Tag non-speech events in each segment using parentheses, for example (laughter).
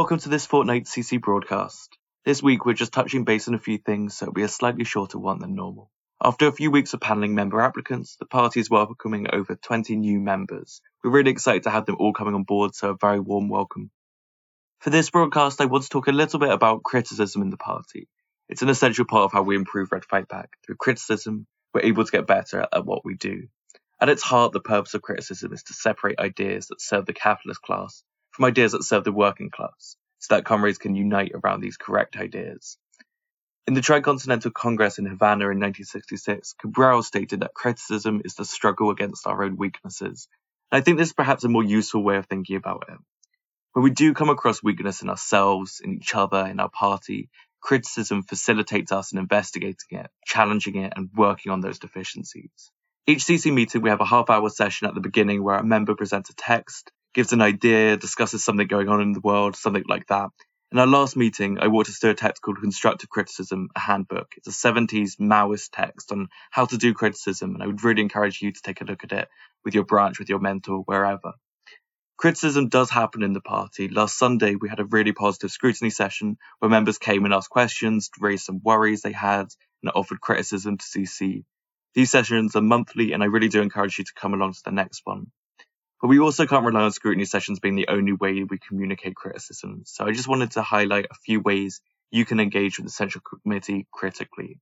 Welcome to this fortnight's CC broadcast. This week we're just touching base on a few things, so it'll be a slightly shorter one than normal. After a few weeks of paneling member applicants, the party is welcoming over 20 new members. We're really excited to have them all coming on board, so a very warm welcome. For this broadcast, I want to talk a little bit about criticism in the party. It's an essential part of how we improve Red Fight Back. Through criticism, we're able to get better at what we do. At its heart, the purpose of criticism is to separate ideas that serve the capitalist class from ideas that serve the working class, so that comrades can unite around these correct ideas. In the Tricontinental Congress in Havana in 1966, Cabral stated that criticism is the struggle against our own weaknesses. And I think this is perhaps a more useful way of thinking about it. When we do come across weakness in ourselves, in each other, in our party, criticism facilitates us in investigating it, challenging it, and working on those deficiencies. Each CC meeting, we have a half hour session at the beginning where a member presents a text, gives an idea, discusses something going on in the world, something like that. In our last meeting, I walked us through a text called Constructive Criticism, a handbook. It's a 70s Maoist text on how to do criticism, and I would really encourage you to take a look at it with your branch, with your mentor, wherever. Criticism does happen in the party. Last Sunday, we had a really positive scrutiny session where members came and asked questions, raised some worries they had, and offered criticism to CC. These sessions are monthly, and I really do encourage you to come along to the next one. But we also can't rely on scrutiny sessions being the only way we communicate criticism. So I just wanted to highlight a few ways you can engage with the Central Committee critically.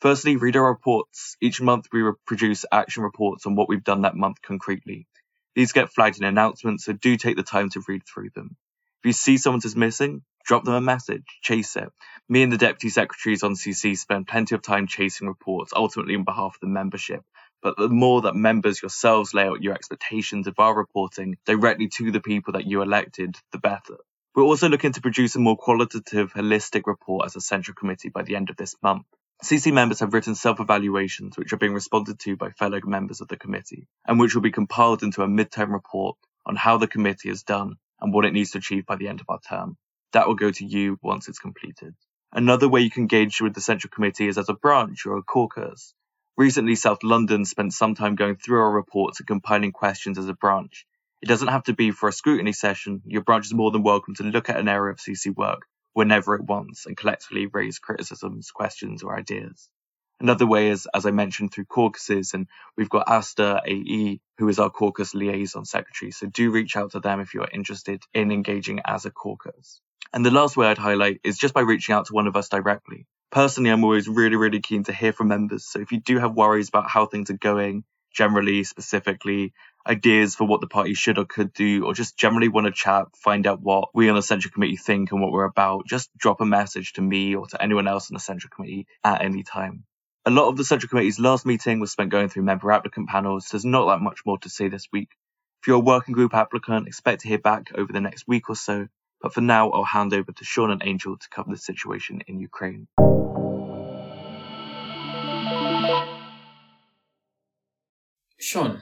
Firstly, read our reports. Each month we produce action reports on what we've done that month concretely. These get flagged in announcements, so do take the time to read through them. If you see someone is missing, drop them a message, chase it. Me and the deputy secretaries on CC spend plenty of time chasing reports, ultimately on behalf of the membership, but the more that members yourselves lay out your expectations of our reporting directly to the people that you elected, the better. We're also looking to produce a more qualitative, holistic report as a central committee by the end of this month. CC members have written self-evaluations which are being responded to by fellow members of the committee, and which will be compiled into a midterm report on how the committee has done and what it needs to achieve by the end of our term. That will go to you once it's completed. Another way you can engage with the Central Committee is as a branch or a caucus. Recently, South London spent some time going through our reports and compiling questions as a branch. It doesn't have to be for a scrutiny session. Your branch is more than welcome to look at an area of CC work whenever it wants and collectively raise criticisms, questions, or ideas. Another way is, as I mentioned, through caucuses, and we've got Asta AE, who is our caucus liaison secretary. So do reach out to them if you're interested in engaging as a caucus. And the last way I'd highlight is just by reaching out to one of us directly personally, I'm always really, really keen to hear from members. So if you do have worries about how things are going, generally, specifically, ideas for what the party should or could do, or just generally want to chat, find out what we on the Central Committee think and what we're about, just drop a message to me or to anyone else on the Central Committee at any time. A lot of the Central Committee's last meeting was spent going through member applicant panels, so there's not that much more to say this week. If you're a working group applicant, expect to hear back over the next week or so, but for now, I'll hand over to Sean and Angel to cover the situation in Ukraine. Sean,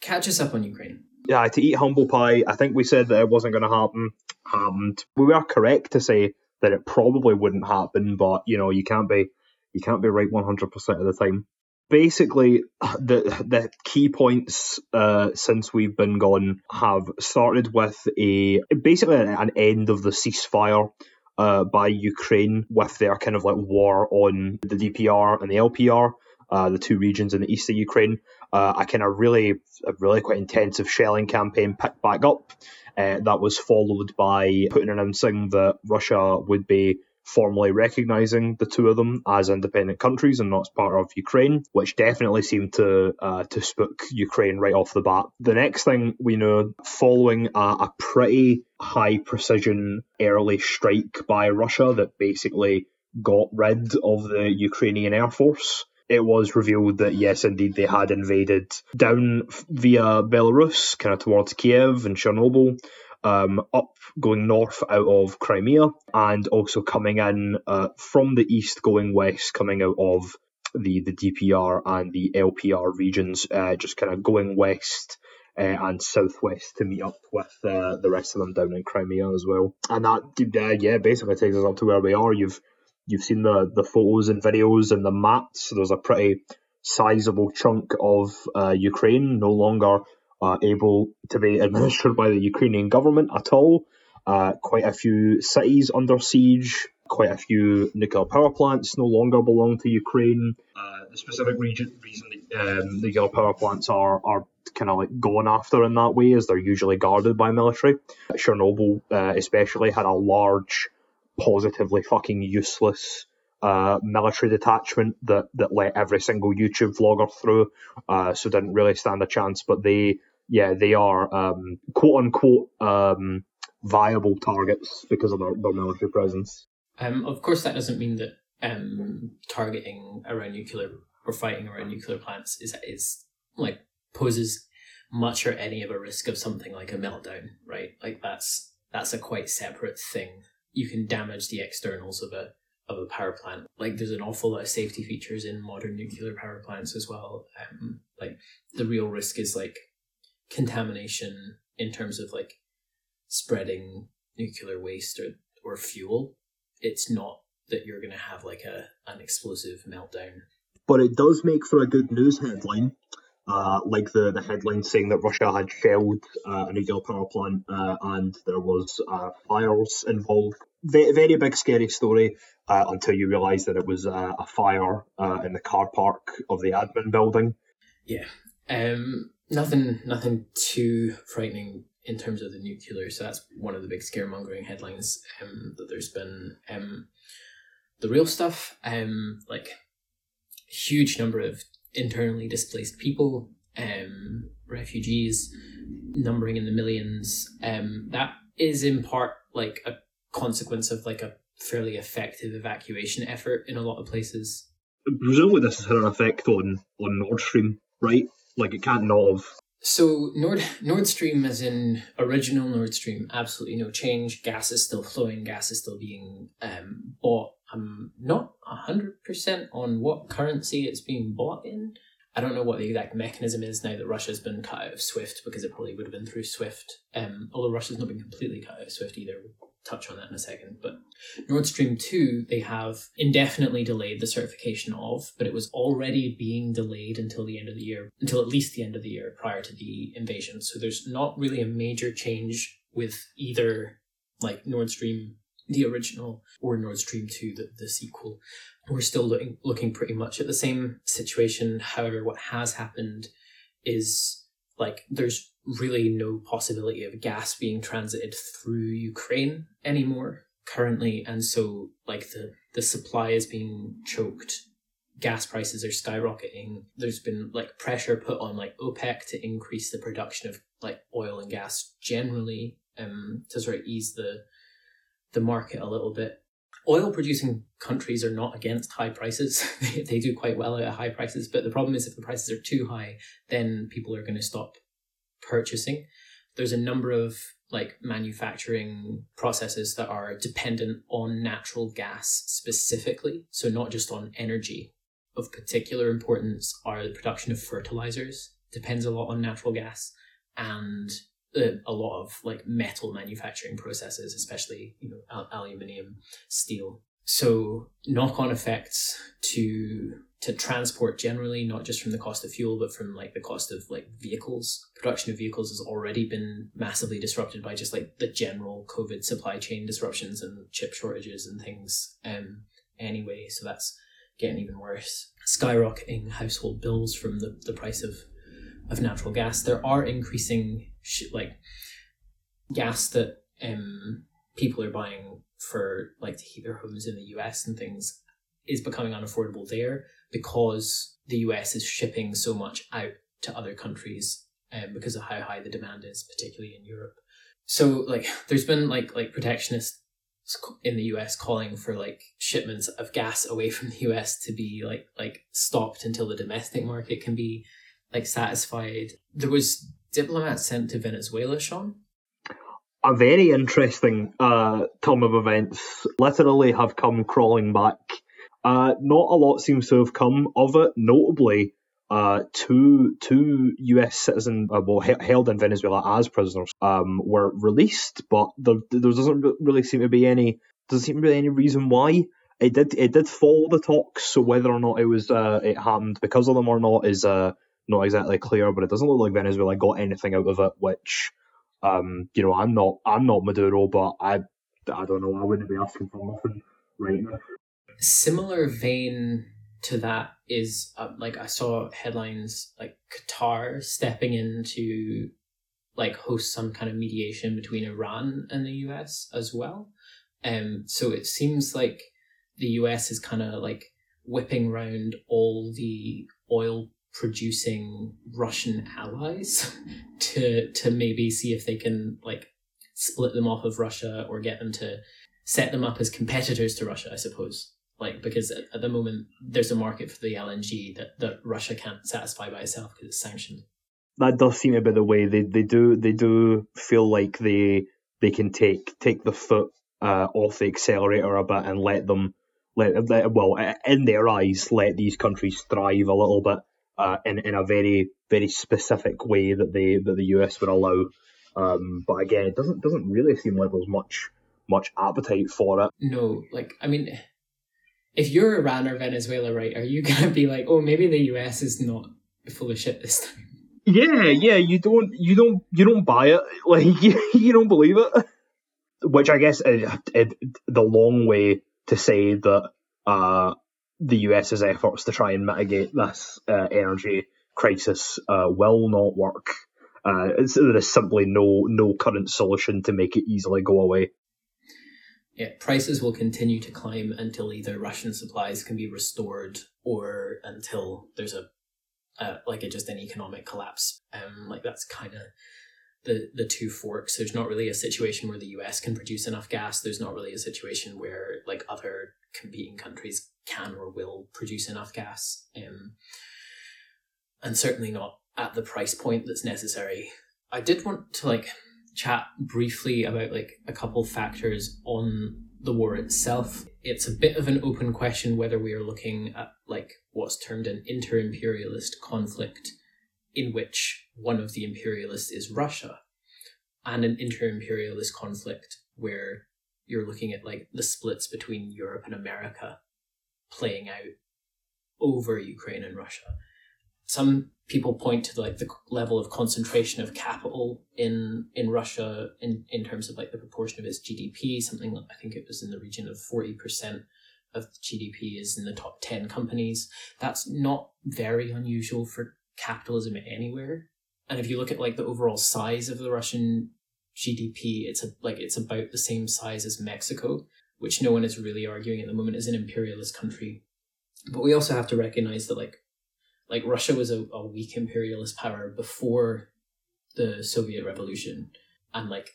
catch us up on Ukraine. Yeah, to eat humble pie, I think we said that it wasn't going to happen. Happened. We were correct to say that it probably wouldn't happen, but you know you can't be you can't be right 100% of the time. Basically, the the key points uh, since we've been gone have started with a basically an end of the ceasefire uh, by Ukraine with their kind of like war on the DPR and the LPR, uh, the two regions in the east of Ukraine. Uh, a kind of really, a really quite intensive shelling campaign picked back up. Uh, that was followed by Putin announcing that Russia would be formally recognizing the two of them as independent countries and not as part of Ukraine, which definitely seemed to uh, to spook Ukraine right off the bat. The next thing we know, following a, a pretty high precision early strike by Russia that basically got rid of the Ukrainian air force. It was revealed that yes, indeed, they had invaded down via Belarus, kind of towards Kiev and Chernobyl, um, up going north out of Crimea, and also coming in uh, from the east going west, coming out of the, the DPR and the LPR regions, uh, just kind of going west. Uh, and southwest to meet up with uh, the rest of them down in Crimea as well, and that uh, yeah basically takes us up to where we are. You've you've seen the the photos and videos and the maps. There's a pretty sizable chunk of uh, Ukraine no longer able to be administered by the Ukrainian government at all. uh, quite a few cities under siege, quite a few nuclear power plants no longer belong to Ukraine. Uh, the specific region, reason um, nuclear power plants are, are kind of like gone after in that way is they're usually guarded by military. Chernobyl, uh, especially, had a large, positively fucking useless uh, military detachment that, that let every single YouTube vlogger through, uh, so didn't really stand a chance. But they, yeah, they are um, quote unquote um, viable targets because of their, their military presence. Um, of course, that doesn't mean that um, targeting around nuclear or fighting around nuclear plants is is like poses much or any of a risk of something like a meltdown, right? Like that's that's a quite separate thing. You can damage the externals of a of a power plant. Like there's an awful lot of safety features in modern nuclear power plants as well. Um, like the real risk is like contamination in terms of like spreading nuclear waste or, or fuel. It's not that you're going to have like a an explosive meltdown. But it does make for a good news headline uh, like the, the headline saying that Russia had shelled uh, a nuclear power plant uh, and there was uh, fires involved. Very, very big scary story uh, until you realise that it was uh, a fire in the car park of the admin building. Yeah, um, nothing nothing too frightening in terms of the nuclear. So that's one of the big scaremongering headlines um, that there's been. Um, the real stuff, um, like huge number of internally displaced people, um, refugees, numbering in the millions. Um, that is in part like a consequence of like a fairly effective evacuation effort in a lot of places. Presumably, this has had an effect on on Nord Stream, right? Like it can't not have. So Nord Nord Stream, as in original Nord Stream, absolutely no change. Gas is still flowing. Gas is still being um, bought I'm not 100% on what currency it's being bought in. I don't know what the exact mechanism is now that Russia's been cut out of SWIFT because it probably would have been through SWIFT. Um, although Russia's not been completely cut out of SWIFT either. Touch on that in a second. But Nord Stream 2, they have indefinitely delayed the certification of, but it was already being delayed until the end of the year, until at least the end of the year prior to the invasion. So there's not really a major change with either like Nord Stream the original or Nord Stream 2, the, the sequel. We're still looking, looking pretty much at the same situation. However, what has happened is like there's really no possibility of gas being transited through Ukraine anymore currently. And so like the, the supply is being choked. Gas prices are skyrocketing. There's been like pressure put on like OPEC to increase the production of like oil and gas generally um, to sort of ease the the market a little bit. Oil producing countries are not against high prices. (laughs) they do quite well at high prices, but the problem is if the prices are too high, then people are going to stop purchasing. There's a number of like manufacturing processes that are dependent on natural gas specifically, so not just on energy. Of particular importance are the production of fertilizers, depends a lot on natural gas, and uh, a lot of like metal manufacturing processes, especially you know al- aluminium, steel. So knock on effects to to transport generally, not just from the cost of fuel, but from like the cost of like vehicles. Production of vehicles has already been massively disrupted by just like the general COVID supply chain disruptions and chip shortages and things. Um, anyway, so that's getting even worse. Skyrocketing household bills from the, the price of of natural gas. There are increasing sh- like gas that um, people are buying for like to heat their homes in the US and things is becoming unaffordable there because the US is shipping so much out to other countries um, because of how high the demand is, particularly in Europe. So like there's been like like protectionists in the US calling for like shipments of gas away from the US to be like like stopped until the domestic market can be like satisfied. There was diplomats sent to Venezuela, Sean. A very interesting uh, turn of events. Literally have come crawling back. Uh, not a lot seems to have come of it. Notably, uh, two two U.S. citizens, uh, well, held in Venezuela as prisoners, um, were released, but there, there doesn't really seem to be any doesn't seem to be any reason why. It did it did follow the talks, so whether or not it was uh, it happened because of them or not is uh, not exactly clear, but it doesn't look like Venezuela got anything out of it, which Um, you know, I'm not I'm not Maduro, but I I don't know. I wouldn't be asking for nothing right now. Similar vein to that is uh, like I saw headlines like Qatar stepping in to like host some kind of mediation between Iran and the US as well. Um, so it seems like the US is kind of like whipping around all the oil producing Russian allies (laughs) to to maybe see if they can like split them off of Russia or get them to set them up as competitors to Russia, I suppose. Like because at, at the moment there's a market for the LNG that, that Russia can't satisfy by itself because it's sanctioned. That does seem a bit the way they, they do they do feel like they they can take take the foot uh, off the accelerator a bit and let them let, let well in their eyes let these countries thrive a little bit uh, in in a very very specific way that they that the US would allow. Um, but again, it doesn't doesn't really seem like there's much much appetite for it. No, like I mean, if you're Iran or Venezuela, right, are you (laughs) gonna be like, oh, maybe the US is not full of shit this time? Yeah, yeah, you don't you don't you don't buy it, (laughs) like you, you don't believe it. Which I guess is, is the long way to say that uh, the US's efforts to try and mitigate this uh, energy crisis uh, will not work. Uh, there is simply no no current solution to make it easily go away. Yeah, prices will continue to climb until either Russian supplies can be restored or until there's a uh, like a, just an economic collapse. Um, like that's kind of the the two forks. There's not really a situation where the US can produce enough gas. There's not really a situation where like other competing countries can or will produce enough gas. Um, and certainly not at the price point that's necessary. I did want to like chat briefly about like a couple factors on the war itself. It's a bit of an open question whether we are looking at like what's termed an inter-imperialist conflict in which one of the imperialists is Russia and an inter-imperialist conflict where you're looking at like the splits between Europe and America playing out over Ukraine and Russia. Some people point to like the level of concentration of capital in in Russia in in terms of like the proportion of its GDP. Something I think it was in the region of forty percent of GDP is in the top ten companies. That's not very unusual for capitalism anywhere. And if you look at like the overall size of the Russian GDP, it's a, like it's about the same size as Mexico, which no one is really arguing at the moment is an imperialist country. But we also have to recognize that like like Russia was a, a weak imperialist power before the Soviet Revolution, and like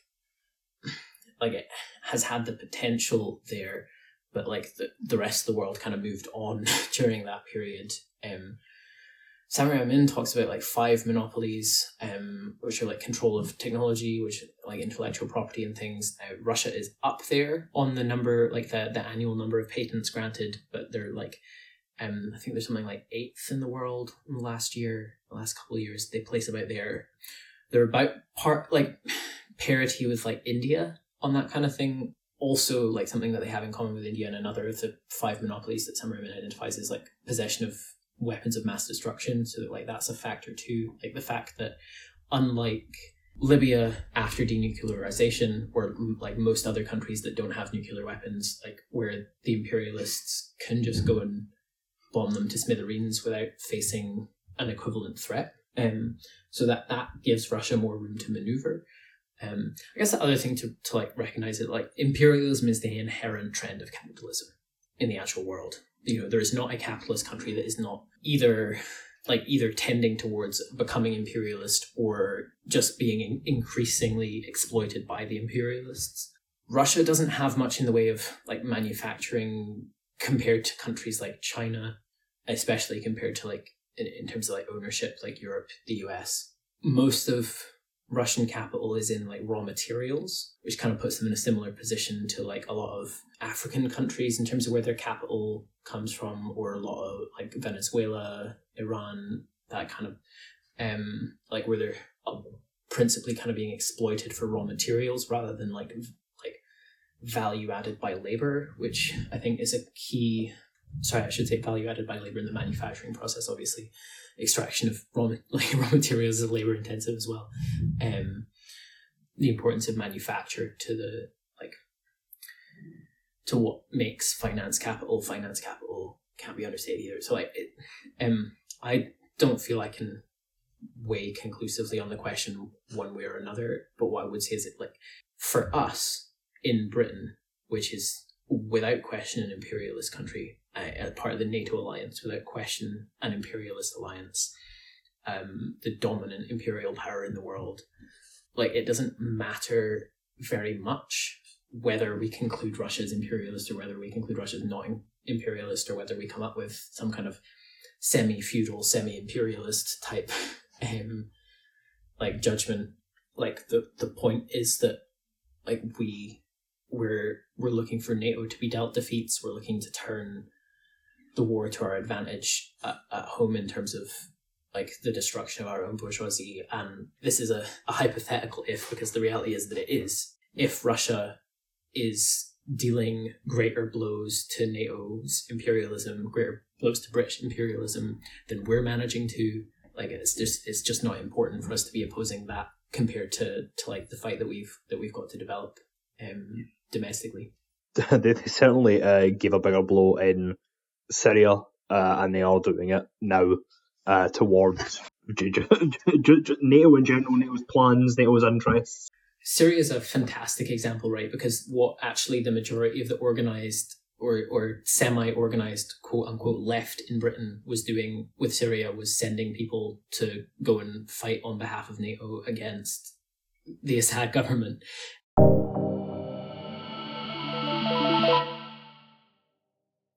(sighs) like it has had the potential there, but like the the rest of the world kind of moved on (laughs) during that period. Um, Samir Amin talks about like five monopolies, um, which are like control of technology, which like intellectual property and things. Now Russia is up there on the number, like the the annual number of patents granted, but they're like, um, I think there's something like eighth in the world in the last year, the last couple of years. They place about there. They're about part like parity with like India on that kind of thing. Also, like something that they have in common with India and another of the five monopolies that Samir Amin identifies is like possession of weapons of mass destruction. So like that's a factor too. Like the fact that unlike Libya after denuclearization, or like most other countries that don't have nuclear weapons, like where the imperialists can just go and bomb them to smithereens without facing an equivalent threat. Um, so that that gives Russia more room to maneuver. Um, I guess the other thing to, to like recognize it like imperialism is the inherent trend of capitalism in the actual world you know there is not a capitalist country that is not either like either tending towards becoming imperialist or just being increasingly exploited by the imperialists russia doesn't have much in the way of like manufacturing compared to countries like china especially compared to like in, in terms of like ownership like europe the us most of Russian capital is in like raw materials, which kind of puts them in a similar position to like a lot of African countries in terms of where their capital comes from, or a lot of like Venezuela, Iran, that kind of um like where they're uh, principally kind of being exploited for raw materials rather than like like value added by labor, which I think is a key. Sorry, I should say value added by labor in the manufacturing process, obviously extraction of raw (laughs) like raw materials is labor intensive as well. Um, the importance of manufacture to the like to what makes finance capital finance capital can't be understated either. So like, it, um, I don't feel I can weigh conclusively on the question one way or another. But what I would say is that like for us in Britain, which is without question an imperialist country, uh, part of the NATO alliance, without question an imperialist alliance, um, the dominant imperial power in the world. Like it doesn't matter very much whether we conclude Russia is imperialist or whether we conclude Russia is not imperialist or whether we come up with some kind of semi-feudal, semi-imperialist type (laughs) um, like judgment. Like the the point is that like we we're we're looking for NATO to be dealt defeats. We're looking to turn the war to our advantage at, at home in terms of like the destruction of our own bourgeoisie. And this is a, a hypothetical if, because the reality is that it is. If Russia is dealing greater blows to NATO's imperialism, greater blows to British imperialism than we're managing to. Like it's just it's just not important for us to be opposing that compared to, to like the fight that we've that we've got to develop um, domestically. (laughs) they, certainly uh, gave a bigger blow in Syria, uh, and they are doing it now uh, towards (laughs) NATO in general, NATO's plans, NATO's interests. Syria is a fantastic example, right? Because what actually the majority of the organized or, or semi organized quote unquote left in Britain was doing with Syria was sending people to go and fight on behalf of NATO against the Assad government.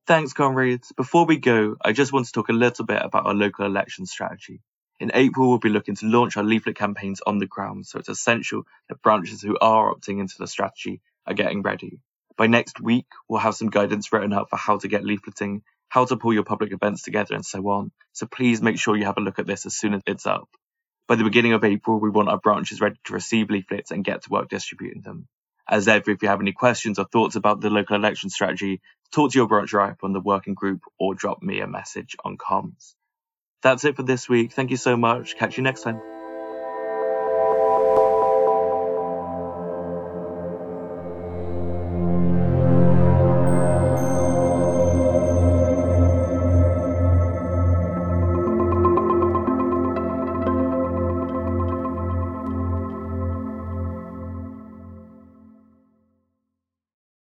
Thanks, comrades. Before we go, I just want to talk a little bit about our local election strategy. In April, we'll be looking to launch our leaflet campaigns on the ground, so it's essential that branches who are opting into the strategy are getting ready. By next week, we'll have some guidance written up for how to get leafleting, how to pull your public events together, and so on. So please make sure you have a look at this as soon as it's up. By the beginning of April, we want our branches ready to receive leaflets and get to work distributing them. As ever, if you have any questions or thoughts about the local election strategy, talk to your branch rep on the working group or drop me a message on comms. That's it for this week. Thank you so much. Catch you next time.